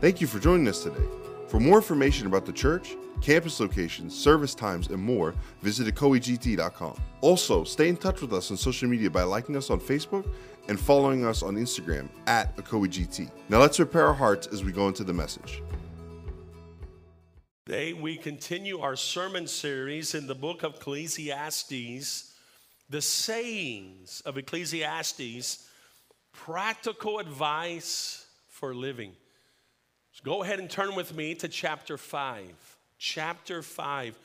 Thank you for joining us today. For more information about the church, campus locations, service times, and more, visit ecoegt.com. Also, stay in touch with us on social media by liking us on Facebook and following us on Instagram at ecoegt. Now let's prepare our hearts as we go into the message. Today, we continue our sermon series in the book of Ecclesiastes, the sayings of Ecclesiastes, practical advice for living. So go ahead and turn with me to chapter 5. Chapter 5.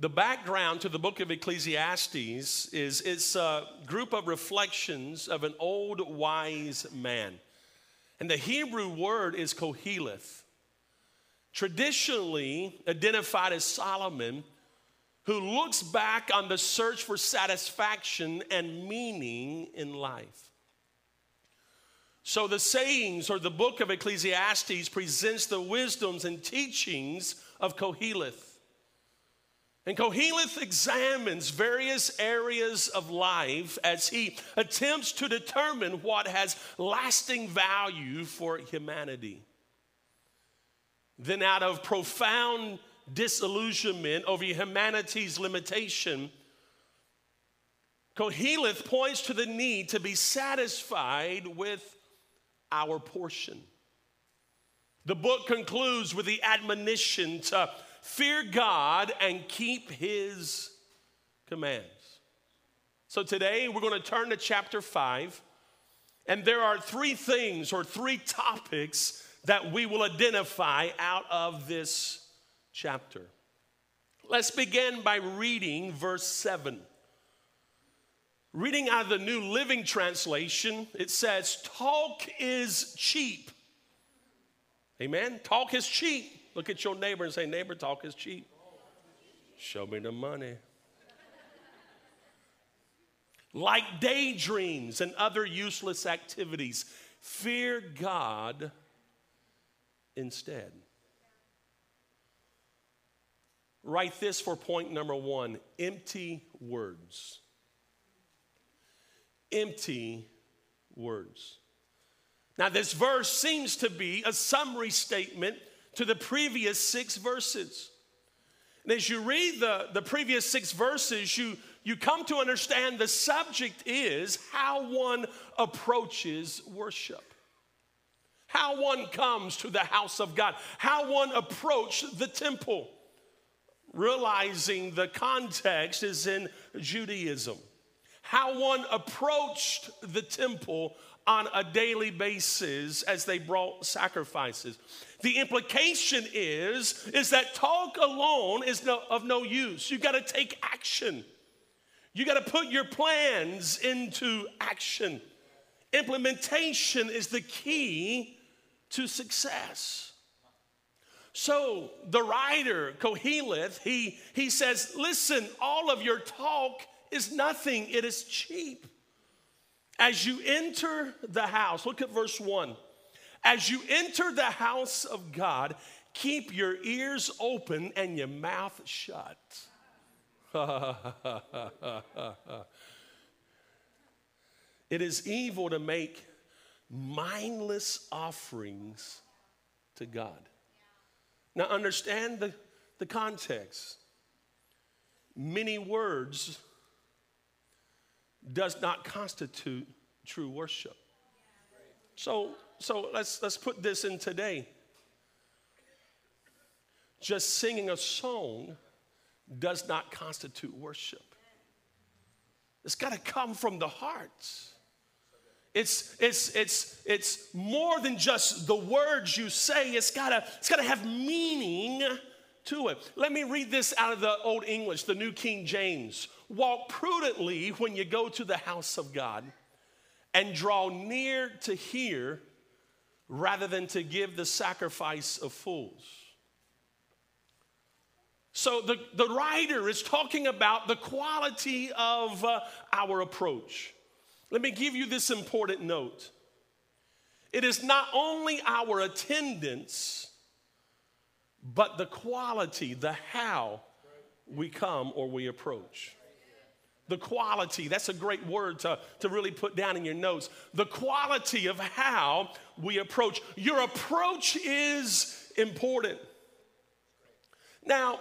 The background to the book of Ecclesiastes is it's a group of reflections of an old wise man. And the Hebrew word is Koheleth traditionally identified as Solomon, who looks back on the search for satisfaction and meaning in life. So, the sayings or the book of Ecclesiastes presents the wisdoms and teachings of Koheleth. And Koheleth examines various areas of life as he attempts to determine what has lasting value for humanity. Then, out of profound disillusionment over humanity's limitation, Koheleth points to the need to be satisfied with our portion. The book concludes with the admonition to fear God and keep his commands. So today we're going to turn to chapter 5, and there are three things or three topics that we will identify out of this chapter. Let's begin by reading verse 7. Reading out of the New Living Translation, it says, Talk is cheap. Amen? Talk is cheap. Look at your neighbor and say, Neighbor, talk is cheap. Show me the money. like daydreams and other useless activities, fear God instead. Write this for point number one empty words. Empty words. Now, this verse seems to be a summary statement to the previous six verses. And as you read the, the previous six verses, you, you come to understand the subject is how one approaches worship how one comes to the house of God, how one approaches the temple, realizing the context is in Judaism, how one approached the temple on a daily basis as they brought sacrifices. The implication is is that talk alone is no, of no use. You got to take action. You got to put your plans into action. Implementation is the key to success. So the writer, Koheleth, he, he says, listen, all of your talk is nothing, it is cheap. As you enter the house, look at verse 1. As you enter the house of God, keep your ears open and your mouth shut. it is evil to make mindless offerings to God. Now, understand the, the context. Many words does not constitute true worship. So, so let's, let's put this in today. Just singing a song does not constitute worship. It's got to come from the heart. It's, it's, it's, it's more than just the words you say, it's gotta, it's gotta have meaning to it. Let me read this out of the Old English, the New King James. Walk prudently when you go to the house of God and draw near to hear rather than to give the sacrifice of fools. So the, the writer is talking about the quality of uh, our approach. Let me give you this important note. It is not only our attendance, but the quality, the how we come or we approach. The quality, that's a great word to, to really put down in your notes. The quality of how we approach. Your approach is important. Now,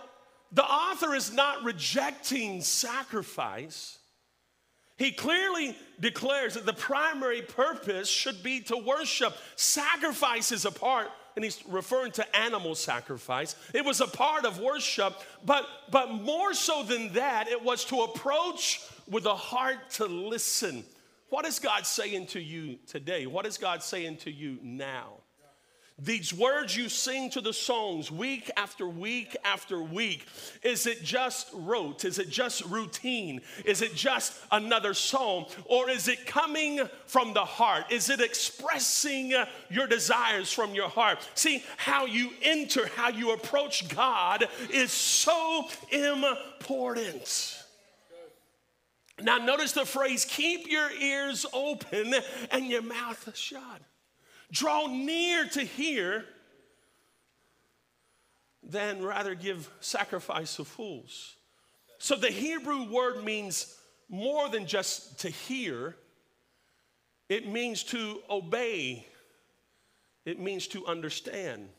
the author is not rejecting sacrifice. He clearly declares that the primary purpose should be to worship. Sacrifice is a part, and he's referring to animal sacrifice. It was a part of worship, but, but more so than that, it was to approach with a heart to listen. What is God saying to you today? What is God saying to you now? These words you sing to the songs week after week after week, is it just rote? Is it just routine? Is it just another song? Or is it coming from the heart? Is it expressing your desires from your heart? See, how you enter, how you approach God is so important. Now, notice the phrase keep your ears open and your mouth shut. Draw near to hear than rather give sacrifice of fools. So the Hebrew word means more than just to hear, it means to obey, it means to understand.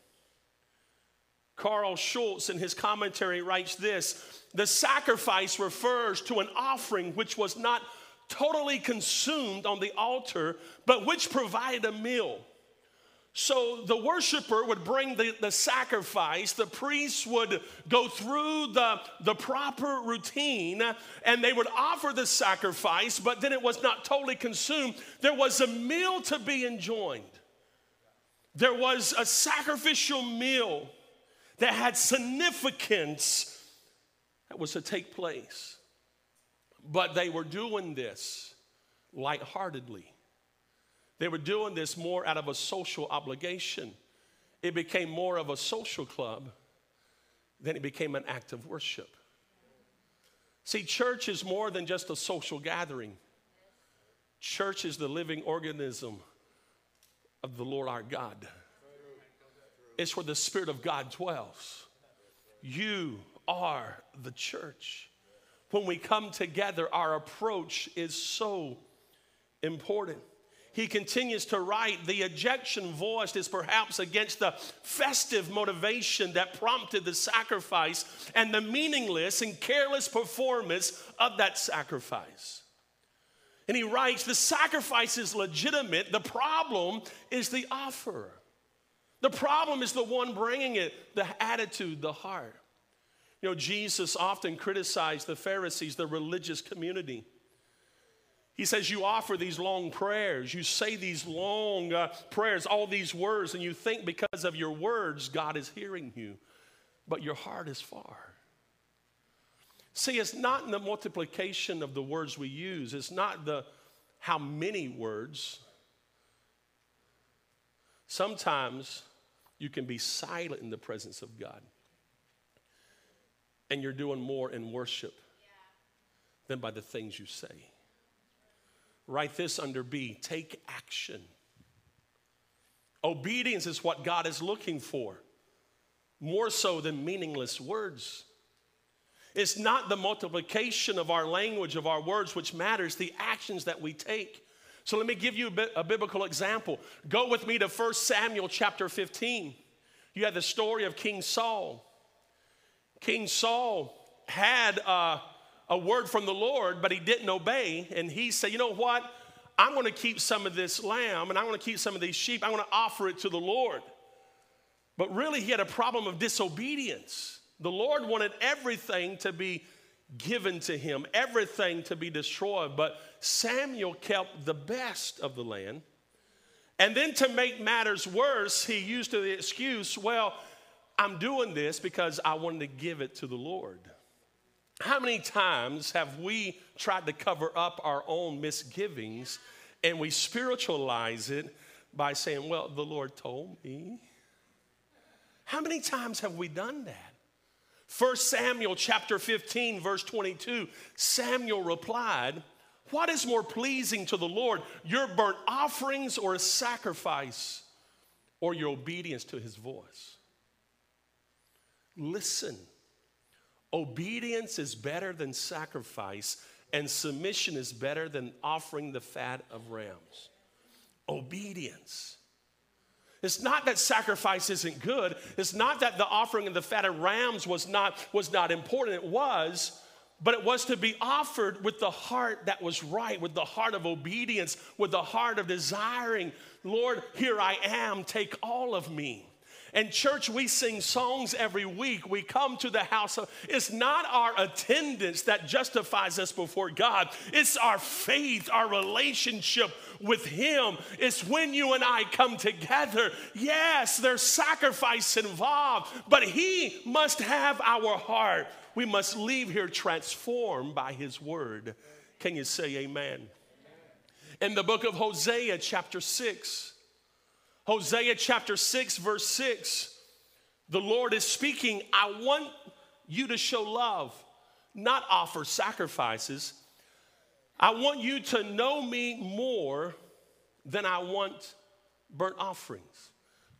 Carl Schultz, in his commentary, writes this The sacrifice refers to an offering which was not totally consumed on the altar, but which provided a meal. So the worshiper would bring the, the sacrifice, the priest would go through the, the proper routine, and they would offer the sacrifice, but then it was not totally consumed. There was a meal to be enjoyed, there was a sacrificial meal that had significance that was to take place. But they were doing this lightheartedly they were doing this more out of a social obligation. It became more of a social club than it became an act of worship. See, church is more than just a social gathering. Church is the living organism of the Lord our God. It's where the Spirit of God dwells. You are the church. When we come together, our approach is so important he continues to write the ejection voiced is perhaps against the festive motivation that prompted the sacrifice and the meaningless and careless performance of that sacrifice. And he writes, the sacrifice is legitimate, the problem is the offer. The problem is the one bringing it, the attitude, the heart. You know, Jesus often criticized the Pharisees, the religious community. He says, You offer these long prayers, you say these long uh, prayers, all these words, and you think because of your words, God is hearing you, but your heart is far. See, it's not in the multiplication of the words we use, it's not the how many words. Sometimes you can be silent in the presence of God, and you're doing more in worship than by the things you say. Write this under B take action. Obedience is what God is looking for, more so than meaningless words. It's not the multiplication of our language, of our words, which matters, the actions that we take. So let me give you a, biblical example. Go with me to 1 Samuel chapter 15. You have the story of King Saul. King Saul had uh, a word from the Lord, but he didn't obey. And he said, You know what? I'm going to keep some of this lamb and I'm going to keep some of these sheep. I'm going to offer it to the Lord. But really, he had a problem of disobedience. The Lord wanted everything to be given to him, everything to be destroyed. But Samuel kept the best of the land. And then to make matters worse, he used the excuse, well, I'm doing this because I wanted to give it to the Lord. How many times have we tried to cover up our own misgivings and we spiritualize it by saying, Well, the Lord told me? How many times have we done that? 1 Samuel chapter 15, verse 22, Samuel replied, What is more pleasing to the Lord, your burnt offerings or a sacrifice, or your obedience to his voice? Listen Obedience is better than sacrifice, and submission is better than offering the fat of rams. Obedience. It's not that sacrifice isn't good. It's not that the offering of the fat of rams was not, was not important. It was, but it was to be offered with the heart that was right, with the heart of obedience, with the heart of desiring, Lord, here I am, take all of me. And church, we sing songs every week. We come to the house of, it's not our attendance that justifies us before God. It's our faith, our relationship with Him. It's when you and I come together. Yes, there's sacrifice involved, but He must have our heart. We must leave here transformed by His word. Can you say amen? In the book of Hosea, chapter 6, Hosea chapter 6, verse 6, the Lord is speaking. I want you to show love, not offer sacrifices. I want you to know me more than I want burnt offerings.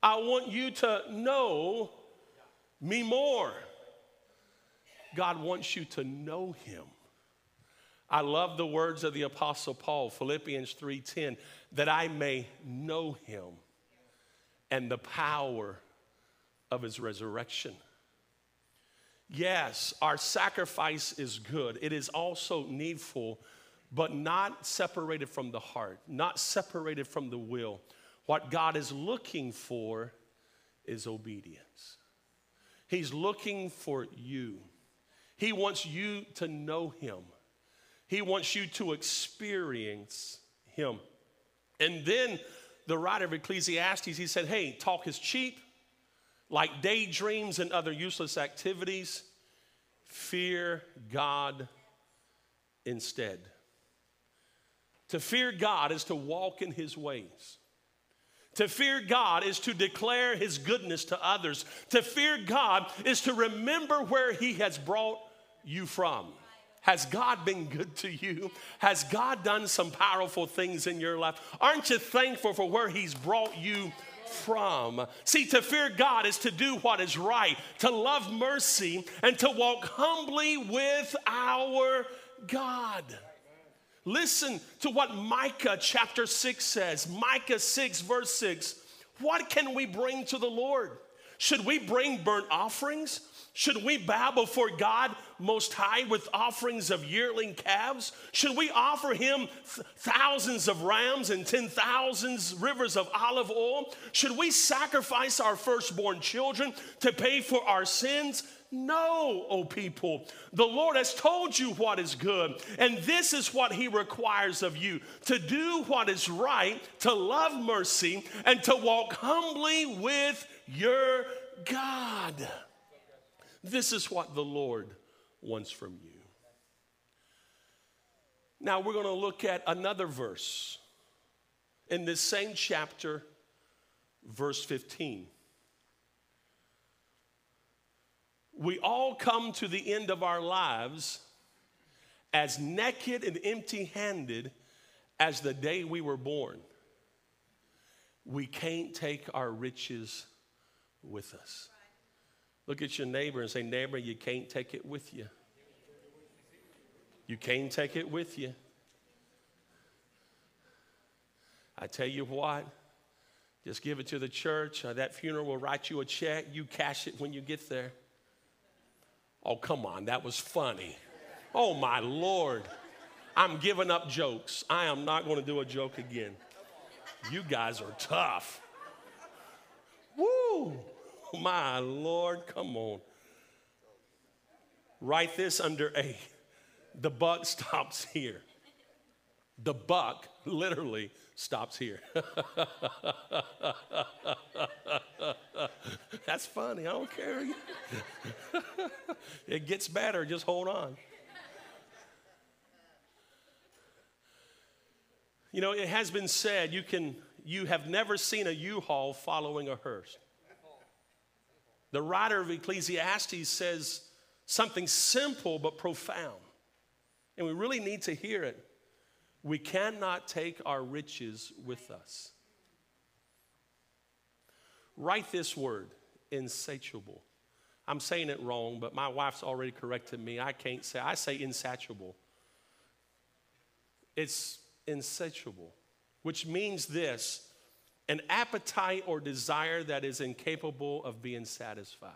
I want you to know me more. God wants you to know him. I love the words of the apostle Paul, Philippians 3:10, that I may know him and the power of his resurrection. Yes, our sacrifice is good. It is also needful, but not separated from the heart, not separated from the will. What God is looking for is obedience. He's looking for you. He wants you to know Him, He wants you to experience Him. And then the writer of Ecclesiastes, he said, Hey, talk is cheap, like daydreams and other useless activities. Fear God instead. To fear God is to walk in his ways. To fear God is to declare his goodness to others. To fear God is to remember where he has brought you from. Has God been good to you? Has God done some powerful things in your life? Aren't you thankful for where He's brought you from? See, to fear God is to do what is right, to love mercy, and to walk humbly with our God. Listen to what Micah chapter 6 says. Micah 6, verse 6. What can we bring to the Lord? Should we bring burnt offerings? Should we bow before God Most High with offerings of yearling calves? Should we offer Him th- thousands of rams and ten thousands rivers of olive oil? Should we sacrifice our firstborn children to pay for our sins? No, O people. The Lord has told you what is good, and this is what He requires of you to do what is right, to love mercy, and to walk humbly with your God. This is what the Lord wants from you. Now we're going to look at another verse in this same chapter, verse 15. We all come to the end of our lives as naked and empty handed as the day we were born. We can't take our riches with us. Look at your neighbor and say, Neighbor, you can't take it with you. You can't take it with you. I tell you what, just give it to the church. Uh, that funeral will write you a check. You cash it when you get there. Oh, come on, that was funny. Oh, my Lord. I'm giving up jokes. I am not going to do a joke again. You guys are tough. Woo! My Lord, come on. Write this under A. The buck stops here. The buck literally stops here. That's funny. I don't care. it gets better. Just hold on. You know, it has been said you can you have never seen a U-Haul following a hearse. The writer of Ecclesiastes says something simple but profound. And we really need to hear it. We cannot take our riches with us. Write this word, insatiable. I'm saying it wrong, but my wife's already corrected me. I can't say, I say insatiable. it's insatiable, which means this an appetite or desire that is incapable of being satisfied.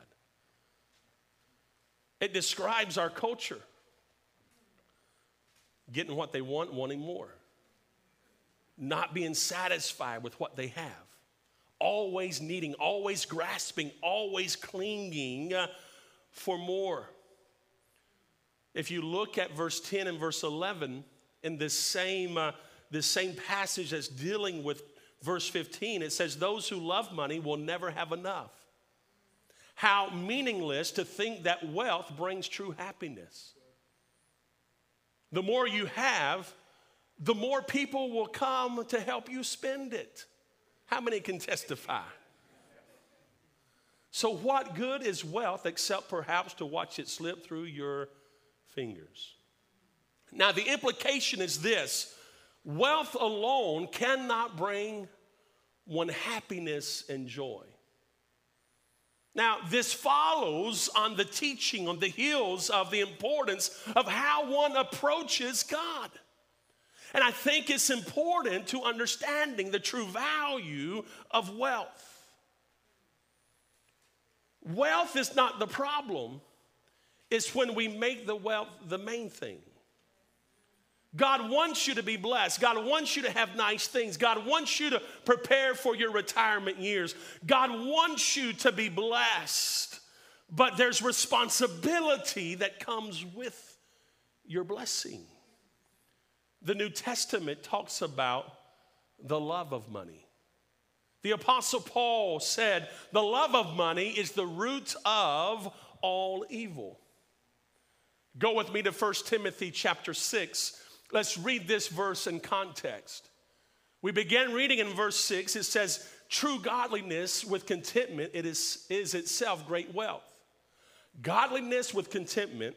It describes our culture getting what they want, wanting more, not being satisfied with what they have, always needing, always grasping, always clinging uh, for more. If you look at verse 10 and verse 11 in this same, uh, this same passage that's dealing with verse 15, it says, Those who love money will never have enough. How meaningless to think that wealth brings true happiness. The more you have, the more people will come to help you spend it. How many can testify? So, what good is wealth except perhaps to watch it slip through your fingers? Now, the implication is this wealth alone cannot bring one happiness and joy. Now, this follows on the teaching on the heels of the importance of how one approaches God. And I think it's important to understanding the true value of wealth. Wealth is not the problem, it's when we make the wealth the main thing. God wants you to be blessed. God wants you to have nice things. God wants you to prepare for your retirement years. God wants you to be blessed. But there's responsibility that comes with your blessing. The New Testament talks about the love of money. The Apostle Paul said, The love of money is the root of all evil. Go with me to 1 Timothy chapter 6 Let's read this verse in context. We begin reading in verse 6. It says, True godliness with contentment it is, is itself great wealth. Godliness with contentment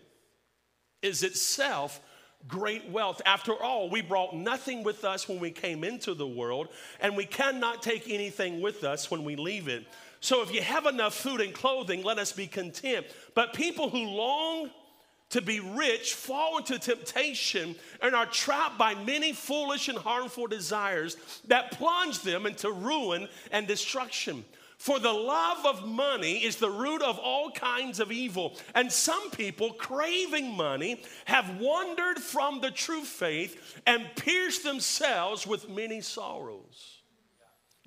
is itself great wealth. After all, we brought nothing with us when we came into the world, and we cannot take anything with us when we leave it. So if you have enough food and clothing, let us be content. But people who long to be rich fall into temptation and are trapped by many foolish and harmful desires that plunge them into ruin and destruction. For the love of money is the root of all kinds of evil. And some people, craving money, have wandered from the true faith and pierced themselves with many sorrows.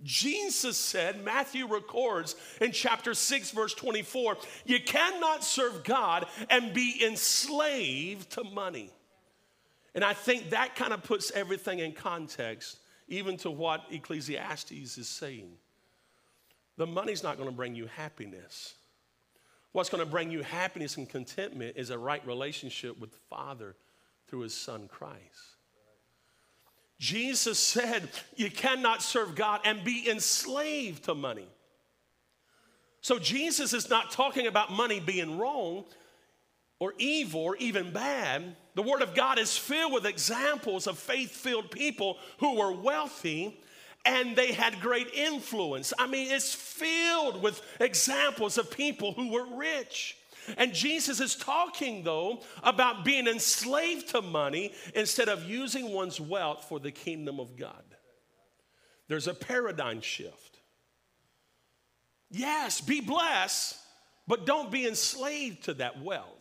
Jesus said, Matthew records in chapter 6, verse 24, you cannot serve God and be enslaved to money. And I think that kind of puts everything in context, even to what Ecclesiastes is saying. The money's not going to bring you happiness. What's going to bring you happiness and contentment is a right relationship with the Father through his Son Christ. Jesus said, You cannot serve God and be enslaved to money. So, Jesus is not talking about money being wrong or evil or even bad. The Word of God is filled with examples of faith filled people who were wealthy and they had great influence. I mean, it's filled with examples of people who were rich. And Jesus is talking, though, about being enslaved to money instead of using one's wealth for the kingdom of God. There's a paradigm shift. Yes, be blessed, but don't be enslaved to that wealth.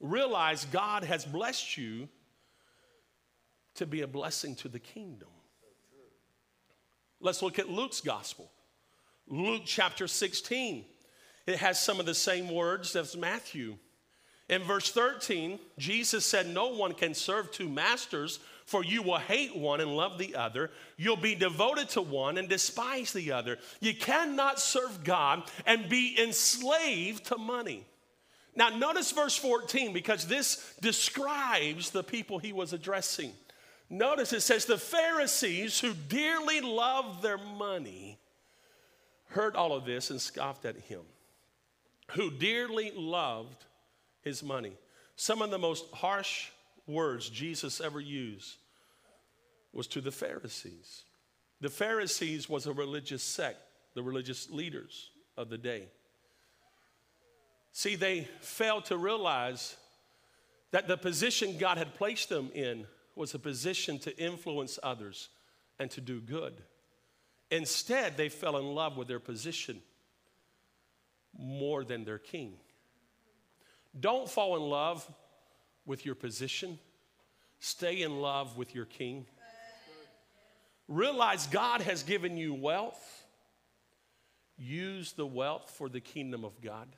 Realize God has blessed you to be a blessing to the kingdom. Let's look at Luke's gospel. Luke chapter 16. It has some of the same words as Matthew. In verse 13, Jesus said, No one can serve two masters, for you will hate one and love the other. You'll be devoted to one and despise the other. You cannot serve God and be enslaved to money. Now, notice verse 14 because this describes the people he was addressing. Notice it says, The Pharisees who dearly loved their money heard all of this and scoffed at him who dearly loved his money. Some of the most harsh words Jesus ever used was to the Pharisees. The Pharisees was a religious sect, the religious leaders of the day. See, they failed to realize that the position God had placed them in was a position to influence others and to do good. Instead, they fell in love with their position more than their king. Don't fall in love with your position, stay in love with your king. Realize God has given you wealth. Use the wealth for the kingdom of God.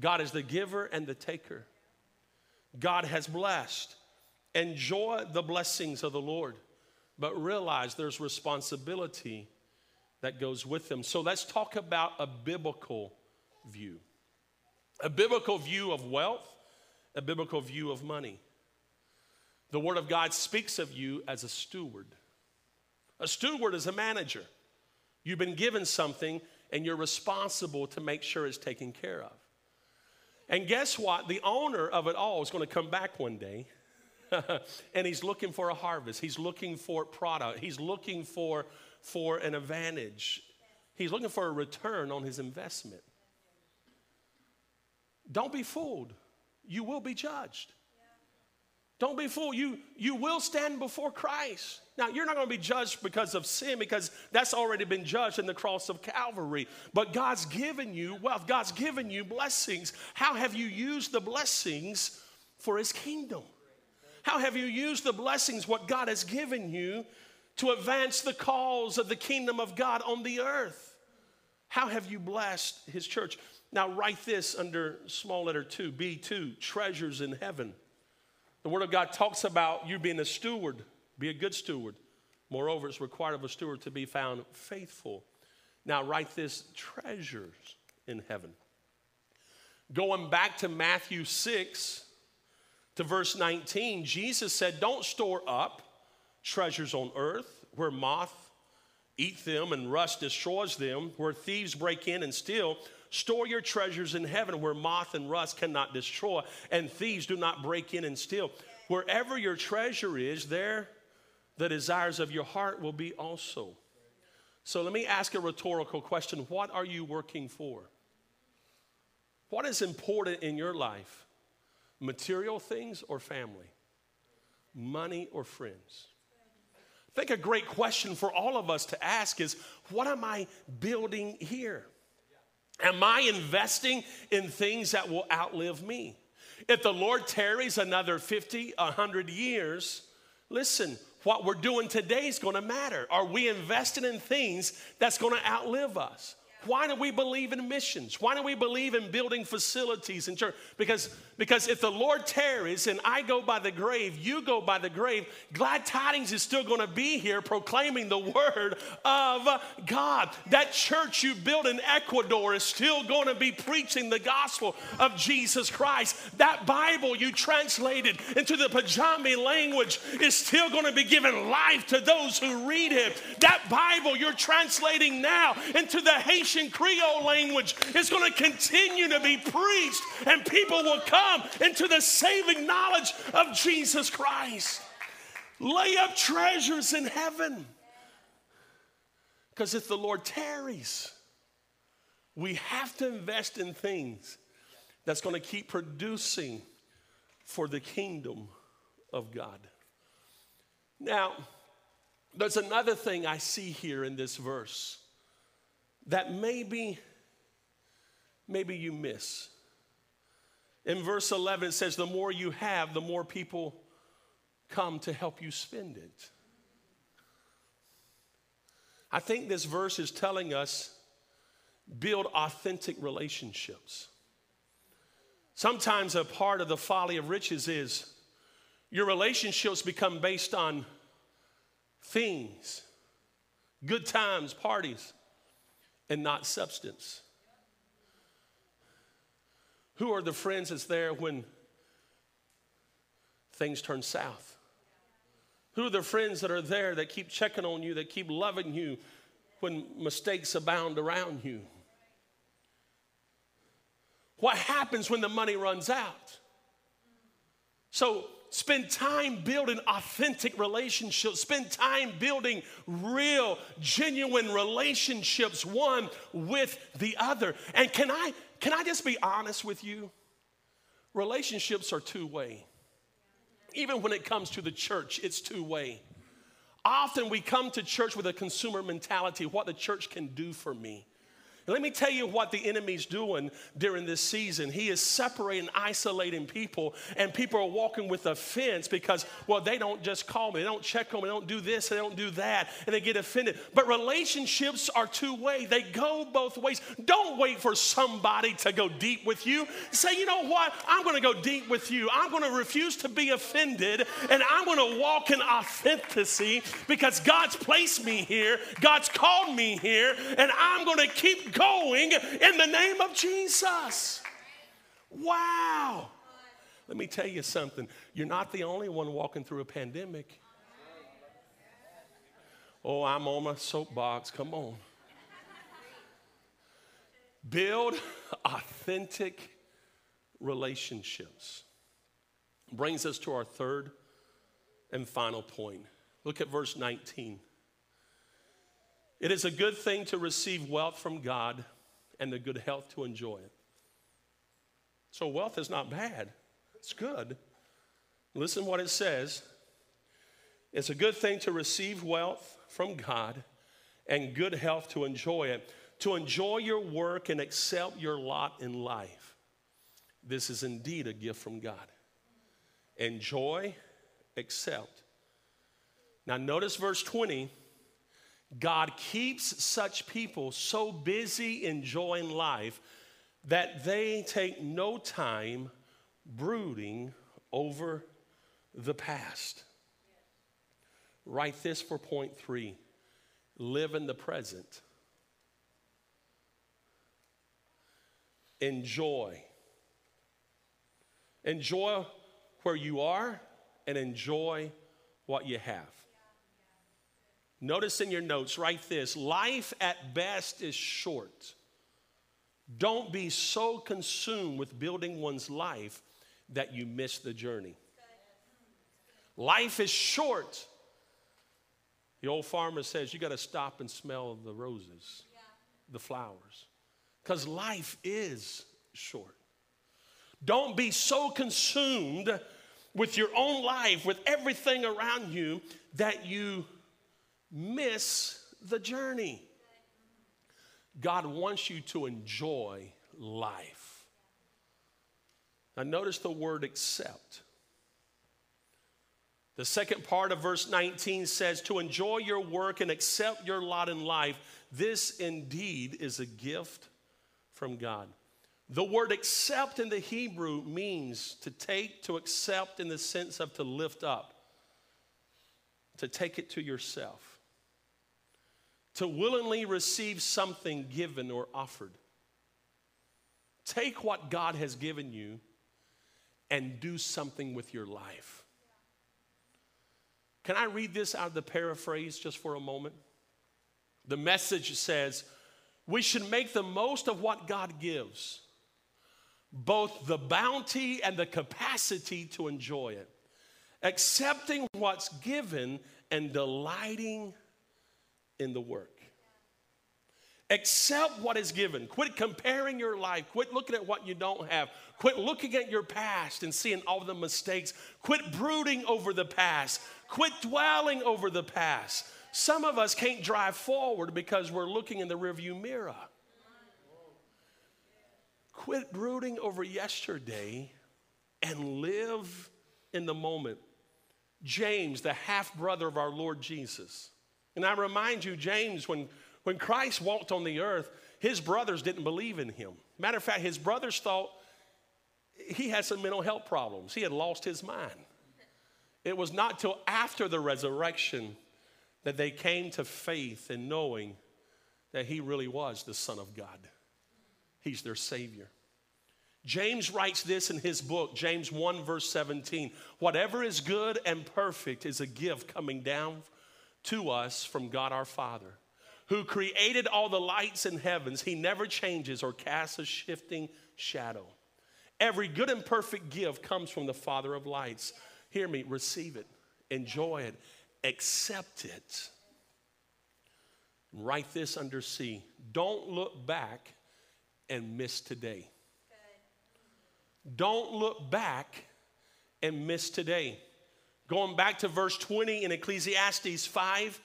God is the giver and the taker. God has blessed. Enjoy the blessings of the Lord, but realize there's responsibility that goes with them. So let's talk about a biblical view a biblical view of wealth, a biblical view of money. The Word of God speaks of you as a steward. A steward is a manager. You've been given something and you're responsible to make sure it's taken care of. And guess what? The owner of it all is going to come back one day and he's looking for a harvest. He's looking for product. He's looking for, for an advantage. He's looking for a return on his investment. Don't be fooled. You will be judged. Don't be fooled. You, you will stand before Christ. Now, you're not going to be judged because of sin, because that's already been judged in the cross of Calvary. But God's given you wealth, God's given you blessings. How have you used the blessings for His kingdom? How have you used the blessings, what God has given you, to advance the cause of the kingdom of God on the earth? How have you blessed His church? Now, write this under small letter two, B2, treasures in heaven. The Word of God talks about you being a steward, be a good steward. Moreover, it's required of a steward to be found faithful. Now, write this treasures in heaven. Going back to Matthew 6 to verse 19, Jesus said, Don't store up treasures on earth where moth eat them and rust destroys them, where thieves break in and steal. Store your treasures in heaven where moth and rust cannot destroy, and thieves do not break in and steal. Wherever your treasure is, there the desires of your heart will be also. So let me ask a rhetorical question What are you working for? What is important in your life? Material things or family? Money or friends? I think a great question for all of us to ask is what am I building here? Am I investing in things that will outlive me? If the Lord tarries another 50, 100 years, listen, what we're doing today is to matter. Are we investing in things that's to outlive us? Why do we believe in missions? Why do we believe in building facilities in church? Because, because if the Lord tarries and I go by the grave, you go by the grave, glad tidings is still going to be here proclaiming the word of God. That church you built in Ecuador is still going to be preaching the gospel of Jesus Christ. That Bible you translated into the Pajami language is still going to be giving life to those who read it. That Bible you're translating now into the Haitian Haitian Creole language is going to continue to be preached, and people will come into the saving knowledge of Jesus Christ. Lay up treasures in heaven. Because if the Lord tarries, we have to invest in things that's going to keep producing for the kingdom of God. Now, there's another thing I see here in this verse that maybe, maybe you miss. In verse 11, it says, The more you have, the more people come to help you spend it. I think this verse is telling us build authentic relationships. Sometimes a part of the folly of riches is your relationships become based on things, good times, parties and not substance? Who are the friends that's there when things turn south? Who are the friends that are there that keep checking on you, that keep loving you when mistakes abound around you? What happens when the money runs out? So, Spend time building authentic relationships. Spend time building real, genuine relationships, one with the other. And can I, can I just be honest with you? Relationships are two way. Even when it comes to the church, it's two way. Often we come to church with a consumer mentality what the church can do for me. Let me tell you what the enemy's doing during this season. He is separating, isolating people, and people are walking with offense because, well, they don't just call me, they don't check on me, they don't do this, they don't do that, and they get offended. But relationships are two way, they go both ways. Don't wait for somebody to go deep with you. Say, you know what? I'm going to go deep with you. I'm going to refuse to be offended, and I'm going to walk in authenticity because God's placed me here, God's called me here, and I'm going to keep going in the name of Jesus. Wow. Let me tell you something. You're not the only one walking through a pandemic. Oh, I'm on my soapbox. Come on. Build authentic relationships. Brings us to our third and final point. Look at verse 19. It is a good thing to receive wealth from God and the good health to enjoy it. So, wealth is not bad, it's good. Listen what it says. It's a good thing to receive wealth from God and good health to enjoy it, to enjoy your work and accept your lot in life. This is indeed a gift from God. Enjoy, accept. Now, notice verse 20 God keeps such people so busy enjoying life that they take no time brooding over the past. Write this for point three live in the present. Enjoy. Enjoy where you are and enjoy what you have. Notice in your notes, write this life at best is short. Don't be so consumed with building one's life that you miss the journey. Life is short. The old farmer says you got to stop and smell the roses, the flowers, because life is short. Don't be so consumed with your own life, with everything around you, that you miss the journey. God wants you to enjoy life. Now, notice the word accept. The second part of verse 19 says, To enjoy your work and accept your lot in life, this indeed is a gift from God. The word accept in the Hebrew means to take, to accept in the sense of to lift up, to take it to yourself to willingly receive something given or offered. Take what God has given you and do something with your life. Can I read this out of the paraphrase just for a moment? The message says, We should make the most of what God gives, both the bounty and the capacity to enjoy it, accepting what's given and delighting in the work. Accept what is given. Quit comparing your life. Quit looking at what you don't have. Quit looking at your past and seeing all the mistakes. Quit brooding over the past. Quit dwelling over the past. Some of us can't drive forward because we're looking in the rearview mirror. Quit brooding over yesterday and live in the moment. James, the half brother of our Lord Jesus, and I remind you, James, when, when Christ walked on the earth, his brothers didn't believe in him. Matter of fact, his brothers thought he had some mental health problems. He had lost his mind. It was not till after the resurrection that they came to faith and knowing that he really was the Son of God. He's their Savior. James writes this in his book, James 1, verse 17. Whatever is good and perfect is a gift coming down to us from God our Father, who created all the lights in heavens. He never changes or casts a shifting shadow. Every good and perfect gift comes from the Father of lights. Hear me, receive it, enjoy it, accept it. Write this under C. Don't look back and miss today. Don't look back and miss today. Going back to verse 20 in Ecclesiastes 5,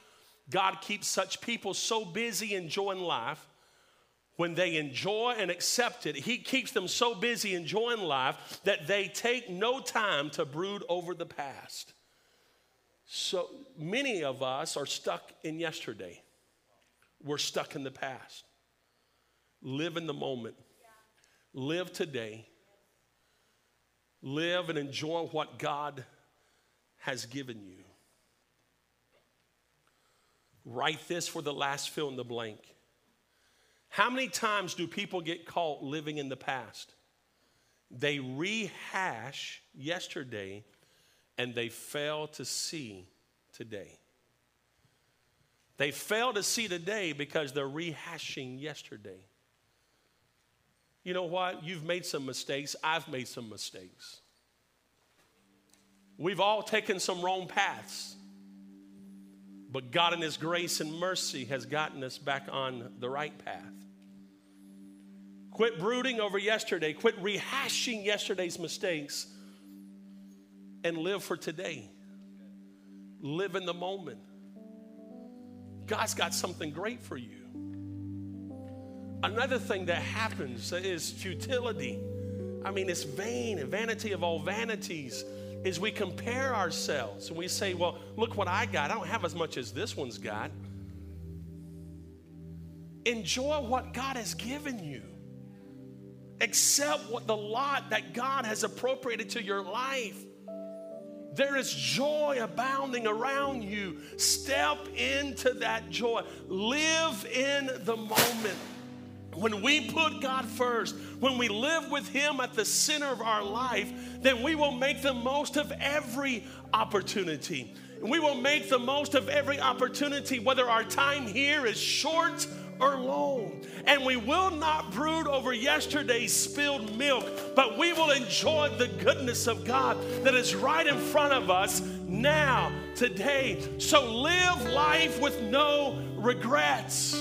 God keeps such people so busy enjoying life. When they enjoy and accept it, He keeps them so busy enjoying life that they take no time to brood over the past. So many of us are stuck in yesterday. We're stuck in the past. Live in the moment. Live today. Live and enjoy what God has given you. Write this for the last fill in the blank. How many times do people get caught living in the past? They rehash yesterday and they fail to see today. They fail to see today because they're rehashing yesterday. You know what? You've made some mistakes. I've made some mistakes. We've all taken some wrong paths. But God, in His grace and mercy, has gotten us back on the right path. Quit brooding over yesterday. Quit rehashing yesterday's mistakes and live for today. Live in the moment. God's got something great for you. Another thing that happens is futility. I mean, it's vain and vanity of all vanities is we compare ourselves and we say, well, look what I got. I don't have as much as this one's got. Enjoy what God has given you. Accept what the lot that God has appropriated to your life. There is joy abounding around you. Step into that joy. Live in the moment. When we put God first, when we live with Him at the center of our life, then we will make the most of every opportunity. We will make the most of every opportunity, whether our time here is short or long. And we will not brood over yesterday's spilled milk, but we will enjoy the goodness of God that is right in front of us now, today. So live life with no regrets.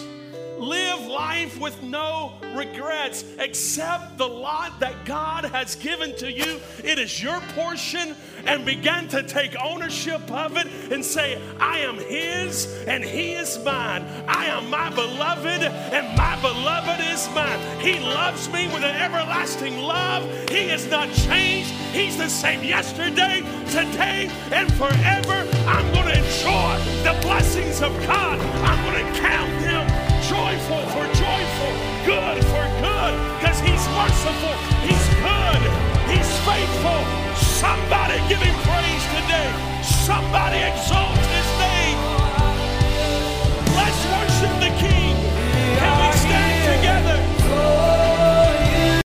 Live life with no regrets. Accept the lot that God has given to you. It is your portion and begin to take ownership of it and say, I am His and He is mine. I am my beloved and my beloved is mine. He loves me with an everlasting love. He has not changed. He's the same yesterday, today, and forever. I'm going to enjoy the blessings of God. I'm going to count them joyful for joyful, good for good, because He's merciful, He's good, He's faithful. Somebody give Him praise today. Somebody exalt Him.